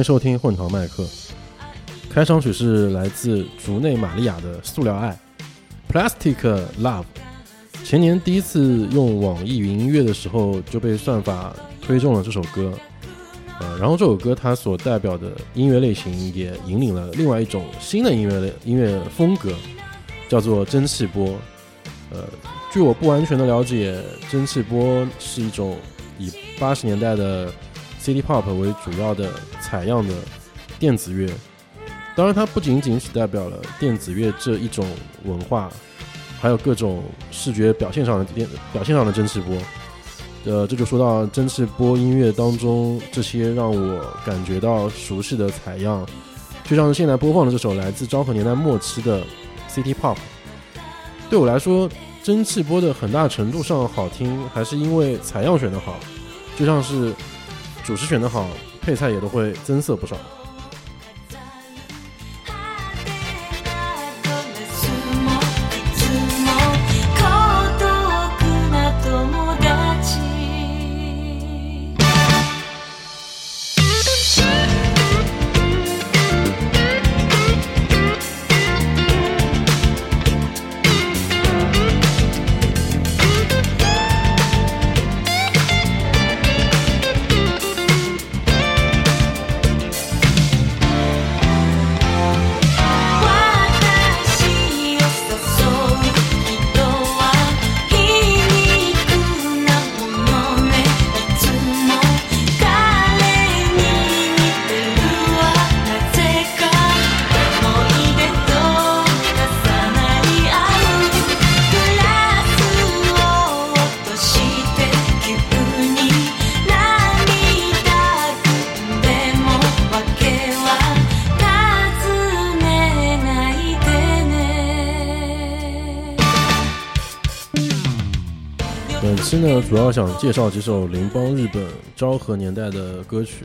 欢迎收听混堂麦克。开场曲是来自竹内玛利亚的《塑料爱》（Plastic Love）。前年第一次用网易云音乐的时候，就被算法推中了这首歌。呃，然后这首歌它所代表的音乐类型也引领了另外一种新的音乐类音乐风格，叫做蒸汽波。呃，据我不完全的了解，蒸汽波是一种以八十年代的 City Pop 为主要的采样的电子乐。当然，它不仅仅是代表了电子乐这一种文化，还有各种视觉表现上的电表现上的蒸汽波。呃，这就说到蒸汽波音乐当中这些让我感觉到熟悉的采样，就像是现在播放的这首来自昭和年代末期的 City Pop。对我来说，蒸汽波的很大程度上好听，还是因为采样选的好，就像是主食选的好，配菜也都会增色不少。主要想介绍几首邻邦日本昭和年代的歌曲，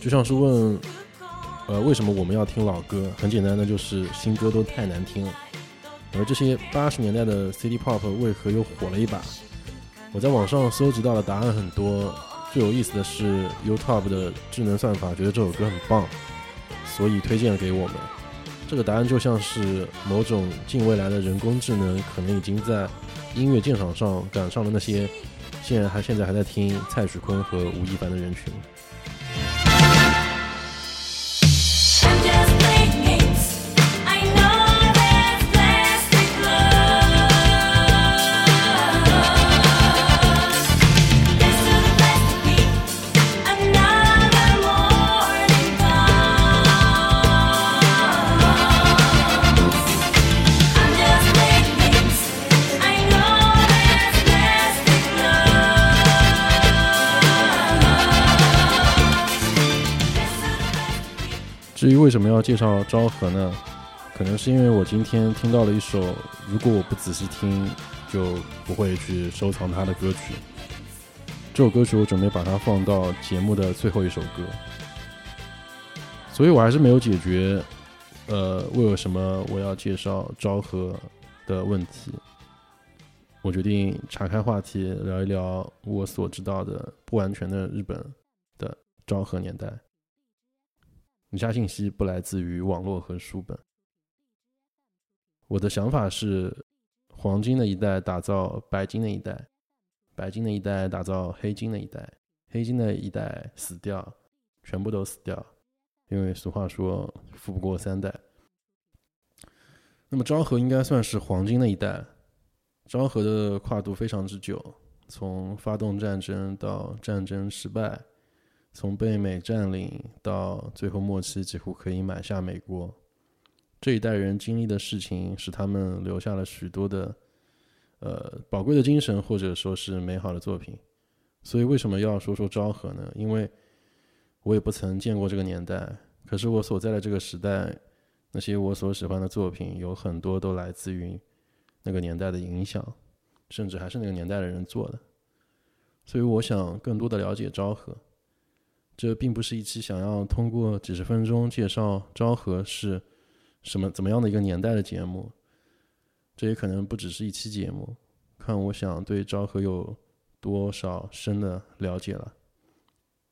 就像是问，呃，为什么我们要听老歌？很简单的，就是新歌都太难听了。而这些八十年代的 City Pop 为何又火了一把？我在网上搜集到的答案很多，最有意思的是 YouTube 的智能算法觉得这首歌很棒，所以推荐给我们。这个答案就像是某种近未来的人工智能，可能已经在。音乐鉴赏上赶上了那些竟然还现在还在听蔡徐坤和吴亦凡的人群。要介绍昭和呢？可能是因为我今天听到了一首，如果我不仔细听，就不会去收藏它的歌曲。这首歌曲我准备把它放到节目的最后一首歌，所以我还是没有解决，呃，为什么我要介绍昭和的问题。我决定岔开话题，聊一聊我所知道的不完全的日本的昭和年代。以下信息不来自于网络和书本。我的想法是：黄金的一代打造白金的一代，白金的一代打造黑金的一代，黑金的一代死掉，全部都死掉，因为俗话说“富不过三代”。那么昭和应该算是黄金的一代。昭和的跨度非常之久，从发动战争到战争失败。从被美占领到最后末期几乎可以买下美国，这一代人经历的事情使他们留下了许多的呃宝贵的精神，或者说是美好的作品。所以为什么要说说昭和呢？因为我也不曾见过这个年代，可是我所在的这个时代，那些我所喜欢的作品有很多都来自于那个年代的影响，甚至还是那个年代的人做的。所以我想更多的了解昭和。这并不是一期想要通过几十分钟介绍昭和是什么怎么样的一个年代的节目，这也可能不只是一期节目，看我想对昭和有多少深的了解了。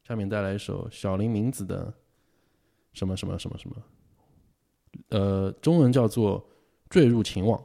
下面带来一首小林明子的《什么什么什么什么，呃，中文叫做坠入情网。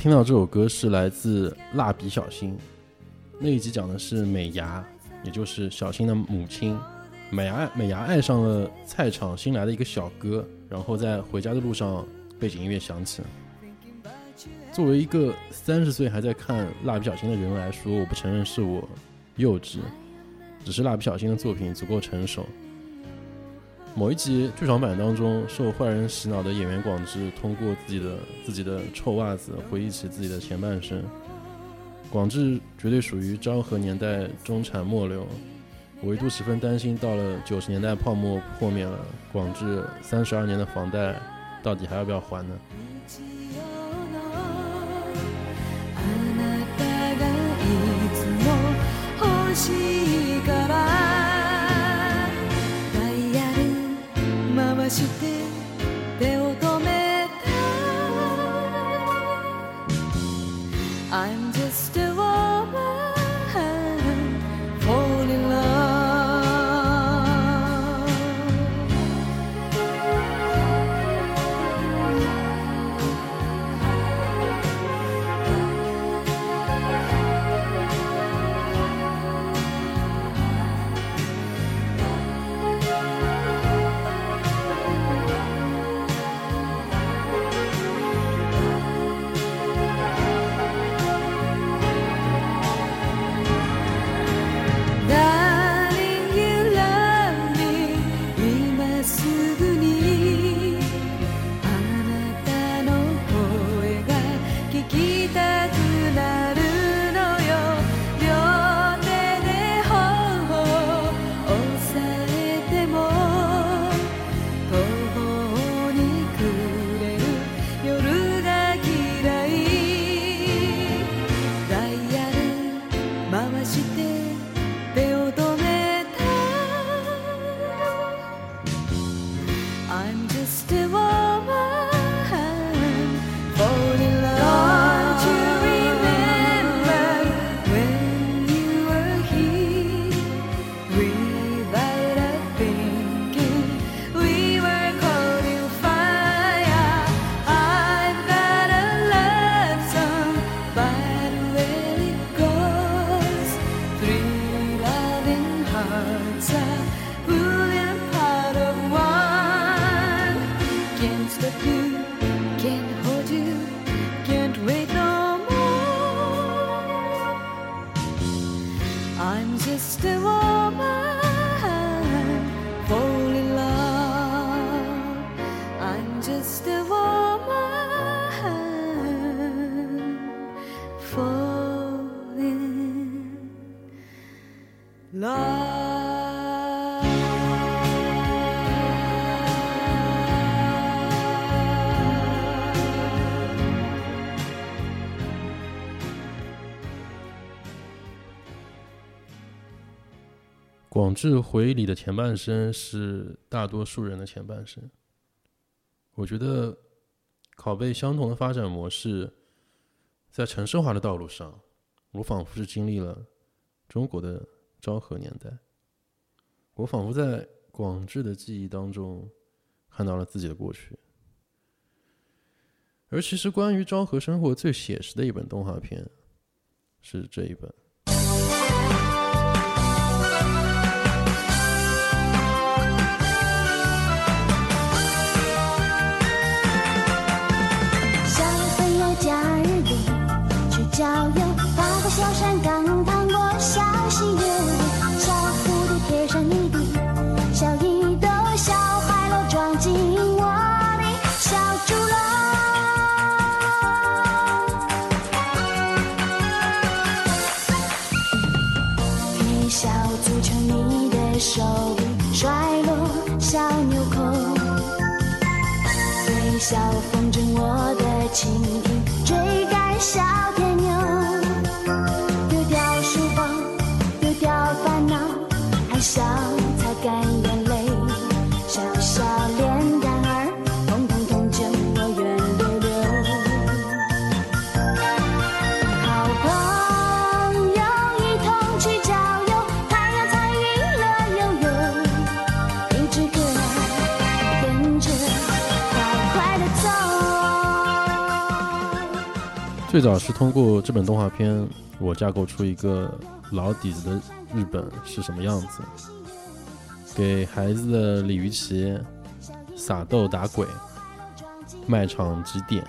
听到这首歌是来自《蜡笔小新》，那一集讲的是美伢，也就是小新的母亲。美伢美伢爱上了菜场新来的一个小哥，然后在回家的路上，背景音乐响起。作为一个三十岁还在看《蜡笔小新》的人来说，我不承认是我幼稚，只是《蜡笔小新》的作品足够成熟。某一集剧场版当中，受坏人洗脑的演员广志通过自己的自己的臭袜子回忆起自己的前半生。广志绝对属于昭和年代中产末流，我一度十分担心，到了九十年代泡沫破灭了，广志三十二年的房贷到底还要不要还呢？日曜のあなたがいつも欲しいから ル回し广志回忆里的前半生是大多数人的前半生。我觉得拷贝相同的发展模式，在城市化的道路上，我仿佛是经历了中国的昭和年代。我仿佛在广志的记忆当中看到了自己的过去。而其实，关于昭和生活最写实的一本动画片，是这一本。最早是通过这本动画片，我架构出一个老底子的日本是什么样子，给孩子的鲤鱼旗、撒豆打鬼、卖场几点，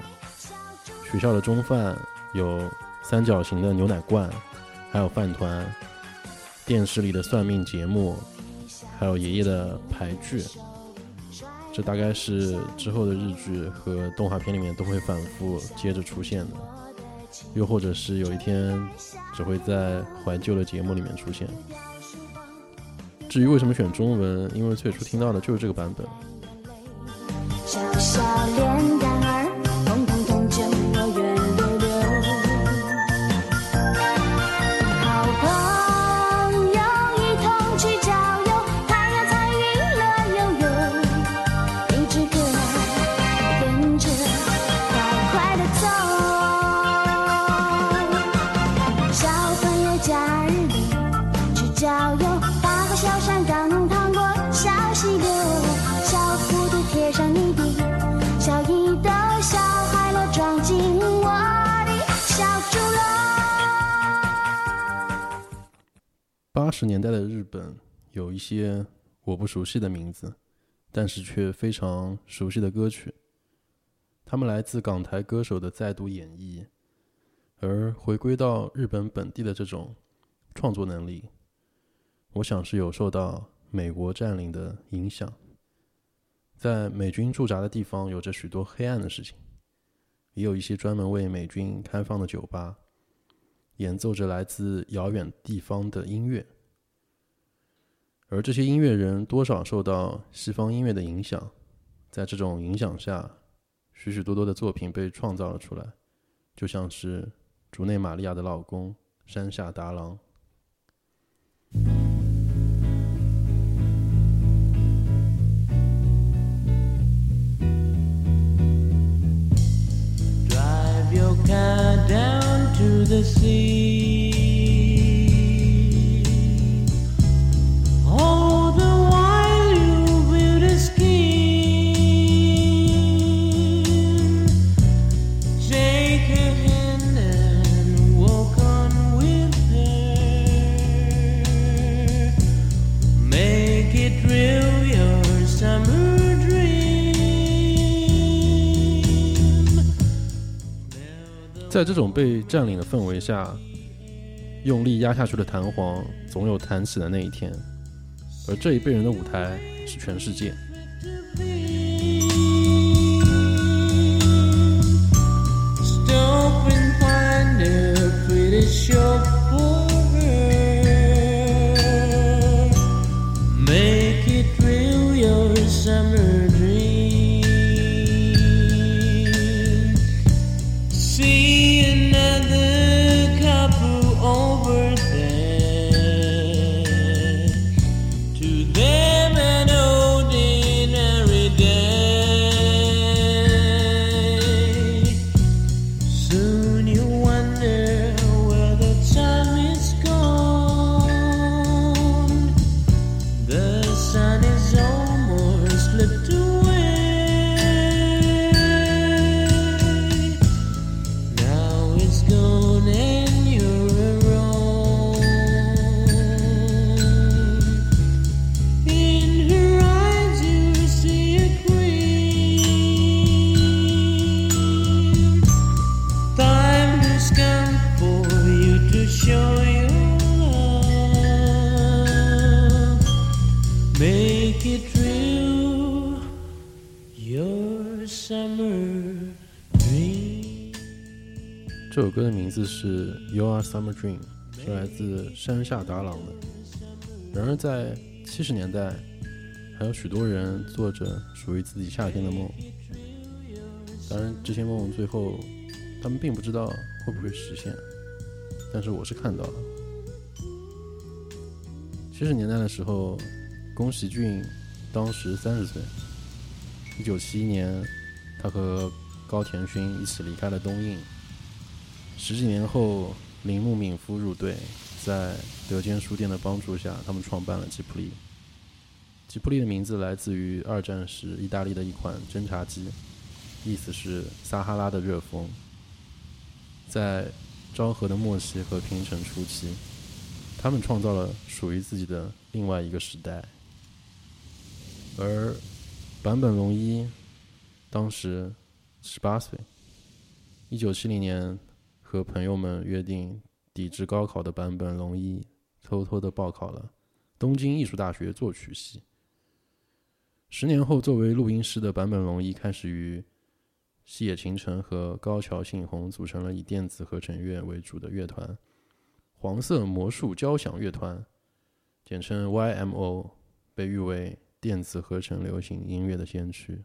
学校的中饭有三角形的牛奶罐，还有饭团，电视里的算命节目，还有爷爷的牌剧。这大概是之后的日剧和动画片里面都会反复接着出现的。又或者是有一天只会在怀旧的节目里面出现。至于为什么选中文，因为最初听到的就是这个版本。十年代的日本有一些我不熟悉的名字，但是却非常熟悉的歌曲，他们来自港台歌手的再度演绎，而回归到日本本地的这种创作能力，我想是有受到美国占领的影响。在美军驻扎的地方，有着许多黑暗的事情，也有一些专门为美军开放的酒吧，演奏着来自遥远地方的音乐。而这些音乐人多少受到西方音乐的影响，在这种影响下，许许多多的作品被创造了出来，就像是竹内玛利亚的老公山下达郎。Drive your car down to the sea. 在这种被占领的氛围下，用力压下去的弹簧总有弹起的那一天，而这一辈人的舞台是全世界。《Summer Dream》，是来自山下达郎的。然而，在七十年代，还有许多人做着属于自己夏天的梦。当然，这些梦最后他们并不知道会不会实现，但是我是看到了。七十年代的时候，宫崎骏当时三十岁。一九七一年，他和高田勋一起离开了东映。十几年后，铃木敏夫入队，在德间书店的帮助下，他们创办了吉普力。吉普力的名字来自于二战时意大利的一款侦察机，意思是撒哈拉的热风。在昭和的末期和平成初期，他们创造了属于自己的另外一个时代。而坂本龙一当时十八岁，一九七零年和朋友们约定抵制高考的版本龙一，偷偷的报考了东京艺术大学作曲系。十年后，作为录音师的版本龙一开始与细野晴臣和高桥幸宏组成了以电子合成乐为主的乐团——黄色魔术交响乐团，简称 YMO，被誉为电子合成流行音乐的先驱。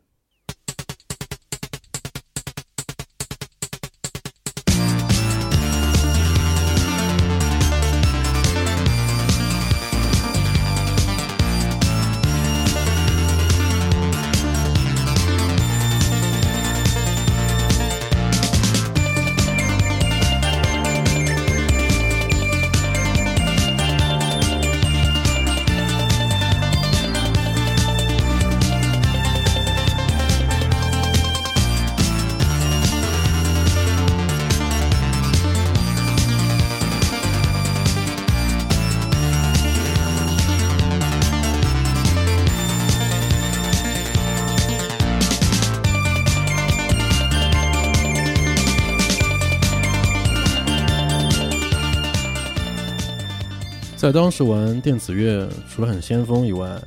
在当时玩电子乐，除了很先锋以外，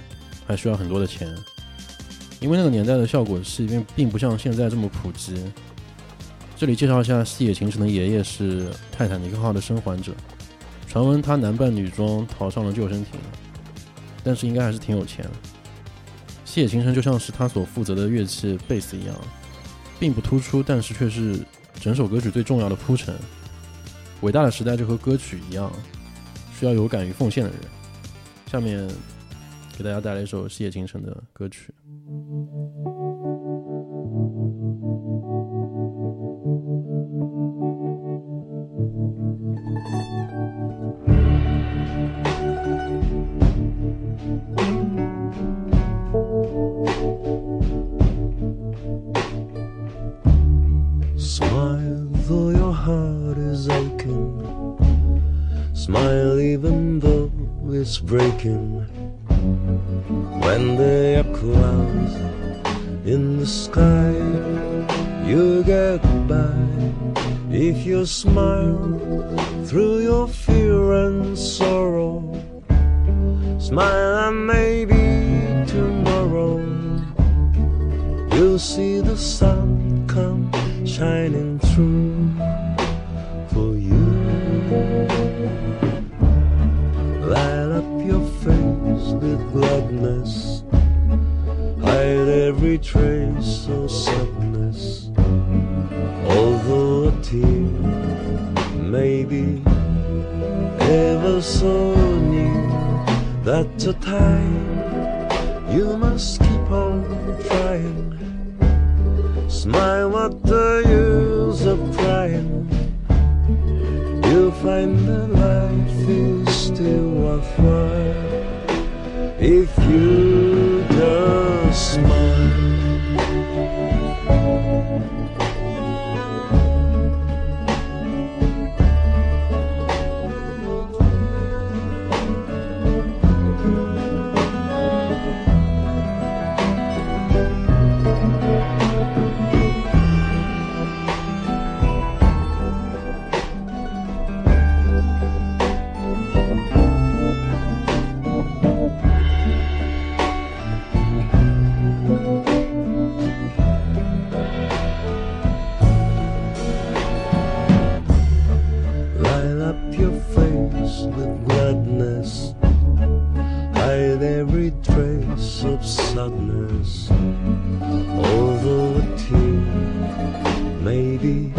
还需要很多的钱，因为那个年代的效果器并并不像现在这么普及。这里介绍一下，细野晴臣的爷爷是泰坦尼克号的生还者，传闻他男扮女装逃上了救生艇，但是应该还是挺有钱。细野晴臣就像是他所负责的乐器贝斯一样，并不突出，但是却是整首歌曲最重要的铺陈。伟大的时代就和歌曲一样。需要有敢于奉献的人。下面给大家带来一首事业精神的歌曲。When there are clouds in the sky, you get by. If you smile through hide every trace of sadness. Although a tear may be ever so near, that's a time you must keep on trying. Smile, what the use of crying? You'll find that life is still worthwhile if you just smile. sadness over a tear, maybe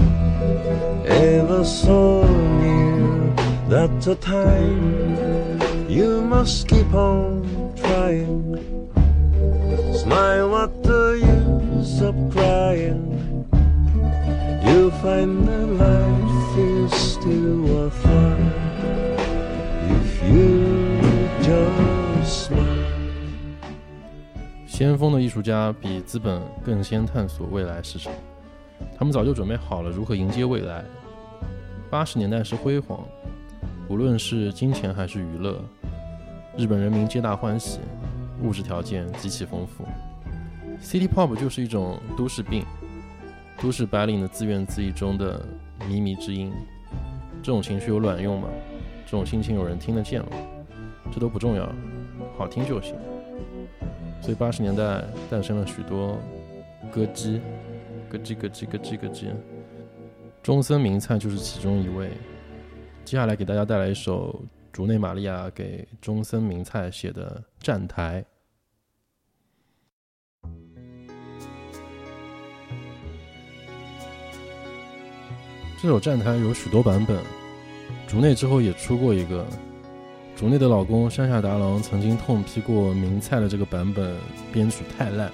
ever so near. That's a time you must keep on trying. Smile, what the use of crying? You'll find that life is still worthwhile if you just. 先锋的艺术家比资本更先探索未来市场，他们早就准备好了如何迎接未来。八十年代是辉煌，无论是金钱还是娱乐，日本人民皆大欢喜，物质条件极其丰富。City Pop 就是一种都市病，都市白领的自怨自艾中的靡靡之音。这种情绪有卵用吗？这种心情有人听得见吗？这都不重要，好听就行。所以八十年代诞生了许多歌姬，歌姬歌姬歌姬歌姬。中森明菜就是其中一位。接下来给大家带来一首竹内玛利亚给中森明菜写的《站台》。这首《站台》有许多版本，竹内之后也出过一个。竹内的老公山下达郎曾经痛批过明菜的这个版本编曲太烂，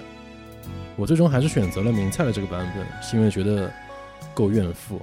我最终还是选择了明菜的这个版本，是因为觉得够怨妇。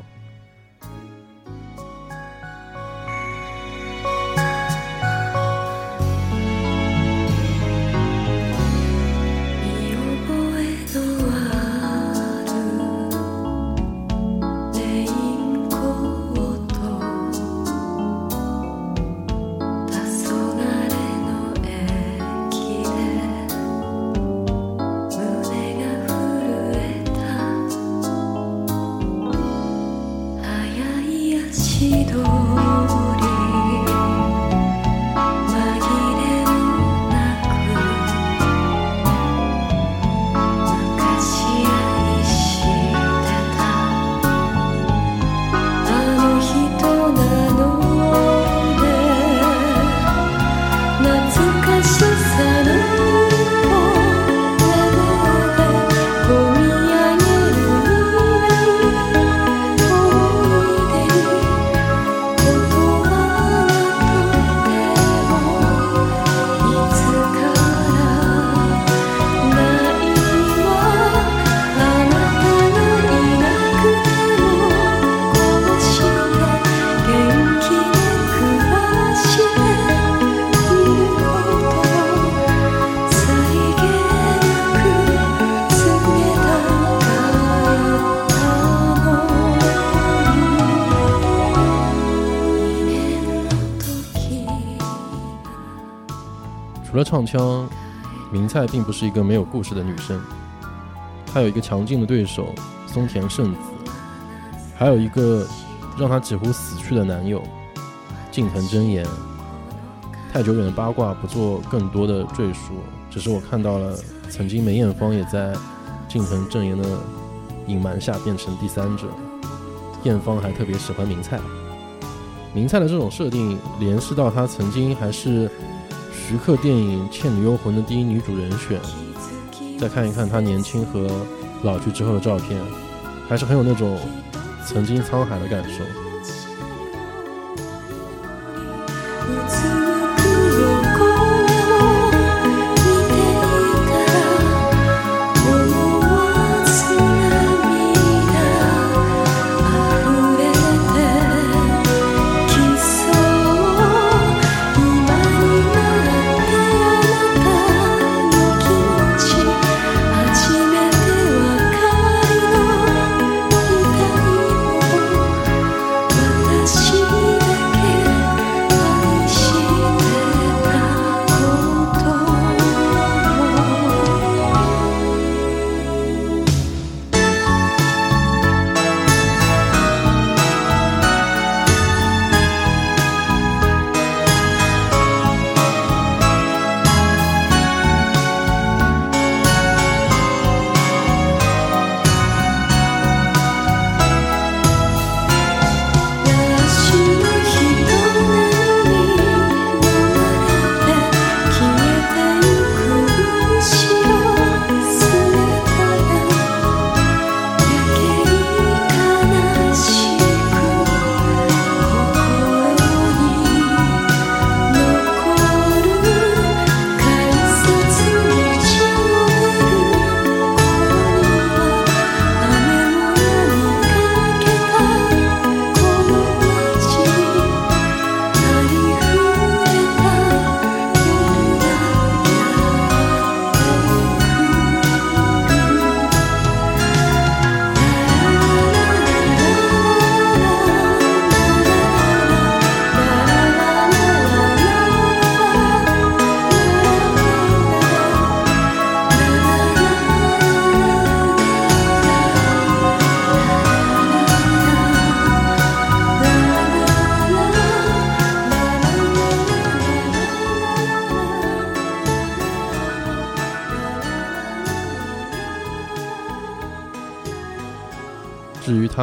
了唱腔，明菜并不是一个没有故事的女生，她有一个强劲的对手松田圣子，还有一个让她几乎死去的男友近藤真彦。太久远的八卦不做更多的赘述，只是我看到了曾经梅艳芳也在近藤真彦的隐瞒下变成第三者，艳芳还特别喜欢明菜。明菜的这种设定联系到她曾经还是徐克电影《倩女幽魂》的第一女主人选，再看一看她年轻和老去之后的照片，还是很有那种曾经沧海的感受。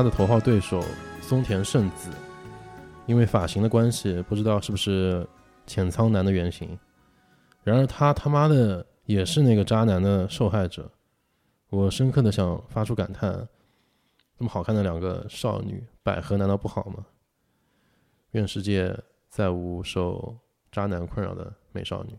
他的头号对手松田圣子，因为发型的关系，不知道是不是浅仓男的原型。然而他他妈的也是那个渣男的受害者。我深刻的想发出感叹：这么好看的两个少女，百合难道不好吗？愿世界再无受渣男困扰的美少女。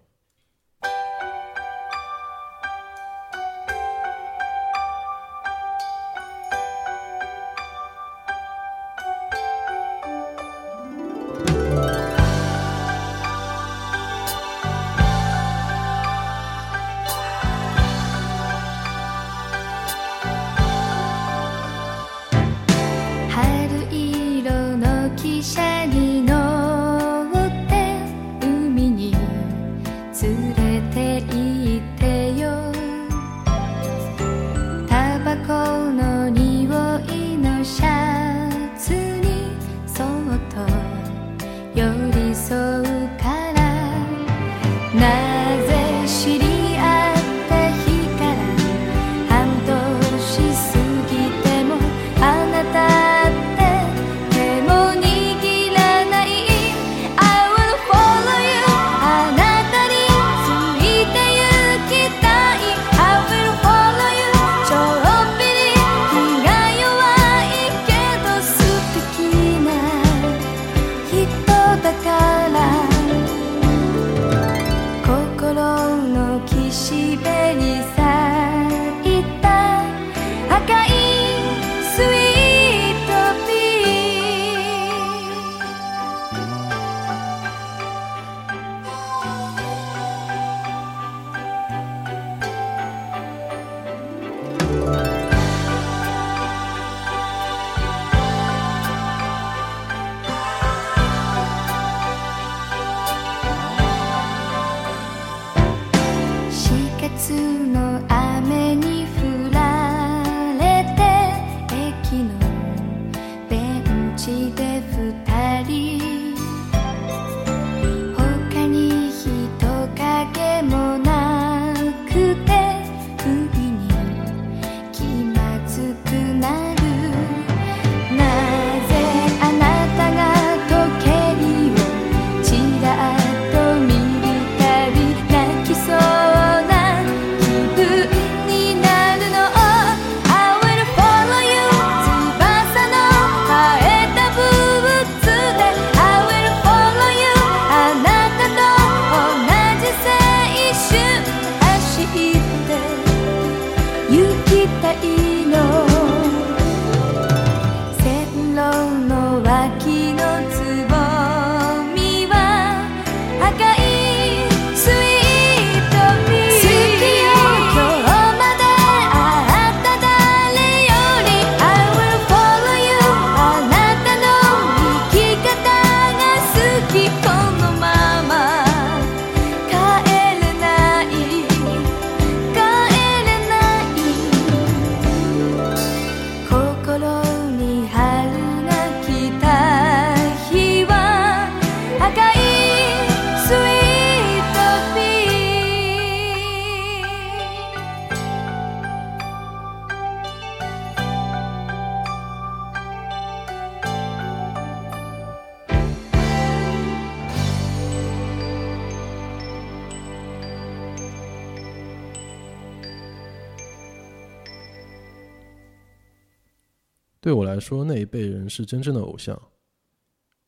对我来说，那一辈人是真正的偶像。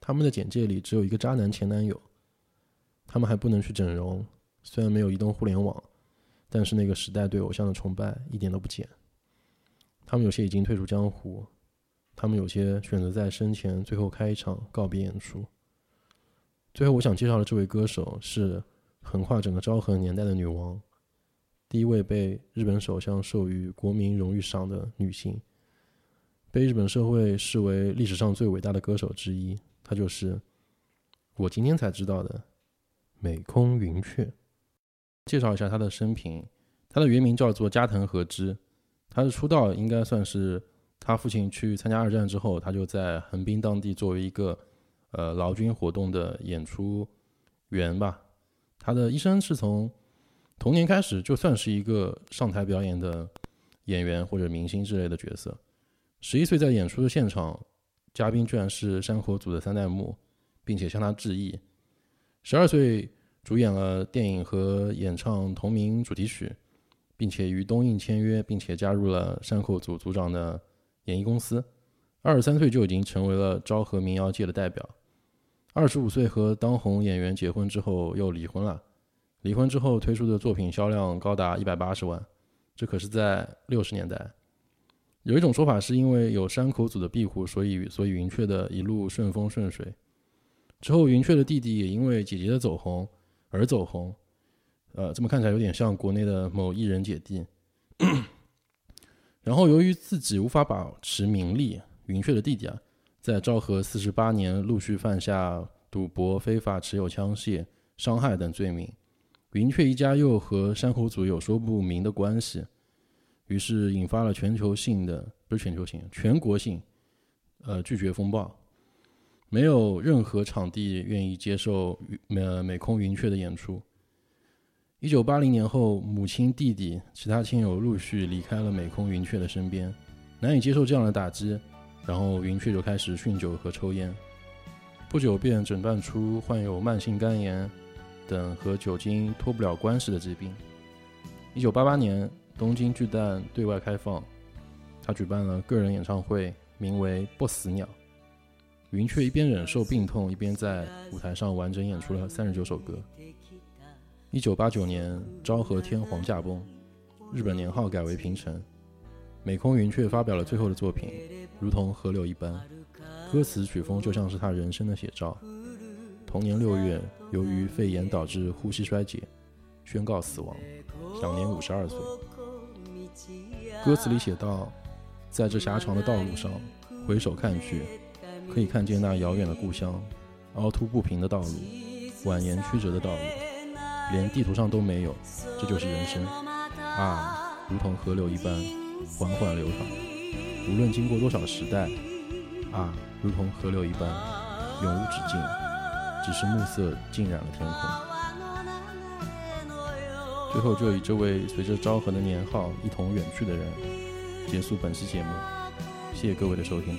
他们的简介里只有一个渣男前男友，他们还不能去整容，虽然没有移动互联网，但是那个时代对偶像的崇拜一点都不减。他们有些已经退出江湖，他们有些选择在生前最后开一场告别演出。最后，我想介绍的这位歌手是横跨整个昭和年代的女王，第一位被日本首相授予国民荣誉赏的女性。被日本社会视为历史上最伟大的歌手之一，他就是我今天才知道的美空云雀。介绍一下他的生平，他的原名叫做加藤和之，他的出道应该算是他父亲去参加二战之后，他就在横滨当地作为一个呃劳军活动的演出员吧。他的一生是从童年开始就算是一个上台表演的演员或者明星之类的角色。十一岁在演出的现场，嘉宾居然是山口组的三代目，并且向他致意。十二岁主演了电影和演唱同名主题曲，并且与东映签约，并且加入了山口组组长的演艺公司。二十三岁就已经成为了昭和民谣界的代表。二十五岁和当红演员结婚之后又离婚了。离婚之后推出的作品销量高达一百八十万，这可是在六十年代。有一种说法是因为有山口组的庇护，所以所以云雀的一路顺风顺水。之后云雀的弟弟也因为姐姐的走红而走红，呃，这么看起来有点像国内的某艺人姐弟。然后由于自己无法保持名利，云雀的弟弟啊，在昭和四十八年陆续犯下赌博、非法持有枪械、伤害等罪名。云雀一家又和山口组有说不明的关系。于是引发了全球性的不是全球性，全国性，呃拒绝风暴，没有任何场地愿意接受呃美空云雀的演出。一九八零年后，母亲、弟弟、其他亲友陆续离开了美空云雀的身边，难以接受这样的打击，然后云雀就开始酗酒和抽烟，不久便诊断出患有慢性肝炎等和酒精脱不了关系的疾病。一九八八年。东京巨蛋对外开放，他举办了个人演唱会，名为《不死鸟》。云雀一边忍受病痛，一边在舞台上完整演出了三十九首歌。一九八九年，昭和天皇驾崩，日本年号改为平成。美空云雀发表了最后的作品，如同河流一般，歌词曲风就像是他人生的写照。同年六月，由于肺炎导致呼吸衰竭，宣告死亡，享年五十二岁。歌词里写道：“在这狭长的道路上，回首看去，可以看见那遥远的故乡，凹凸不平的道路，蜿蜒曲折的道路，连地图上都没有。这就是人生啊，如同河流一般缓缓流淌。无论经过多少时代，啊，如同河流一般永无止境，只是暮色浸染了天空。”最后，就以这位随着昭和的年号一同远去的人结束本期节目。谢谢各位的收听。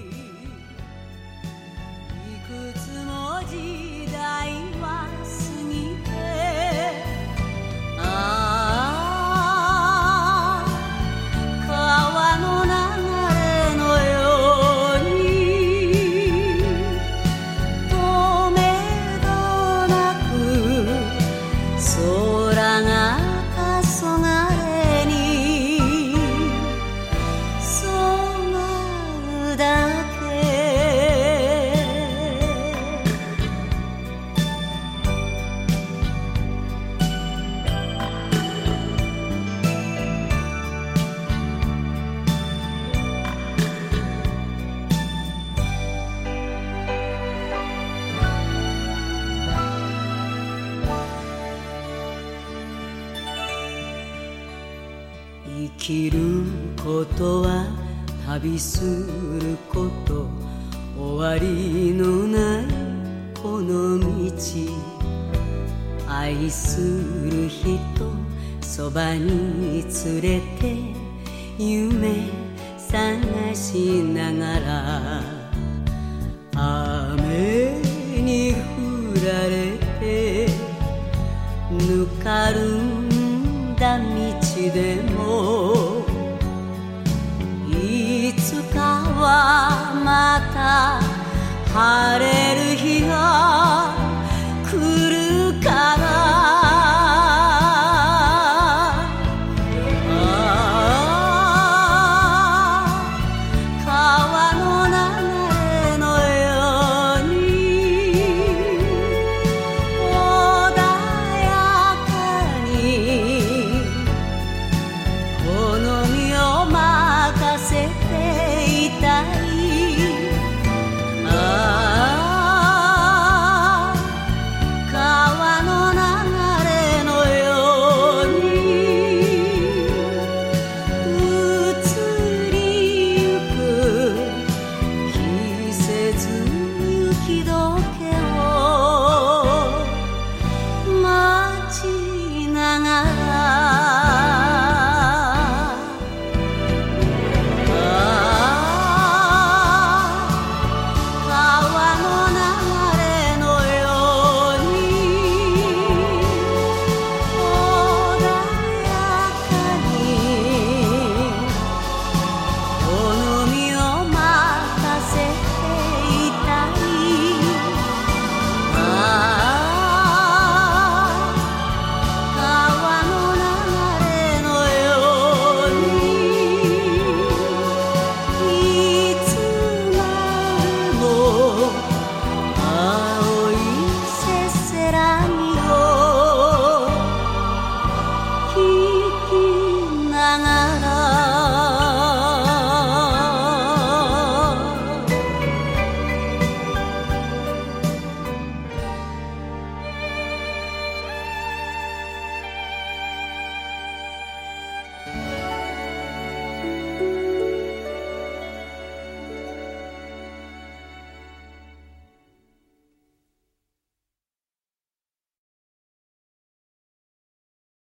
て夢探しながら雨に降られてぬかるんだ道でもいつかはまた晴れ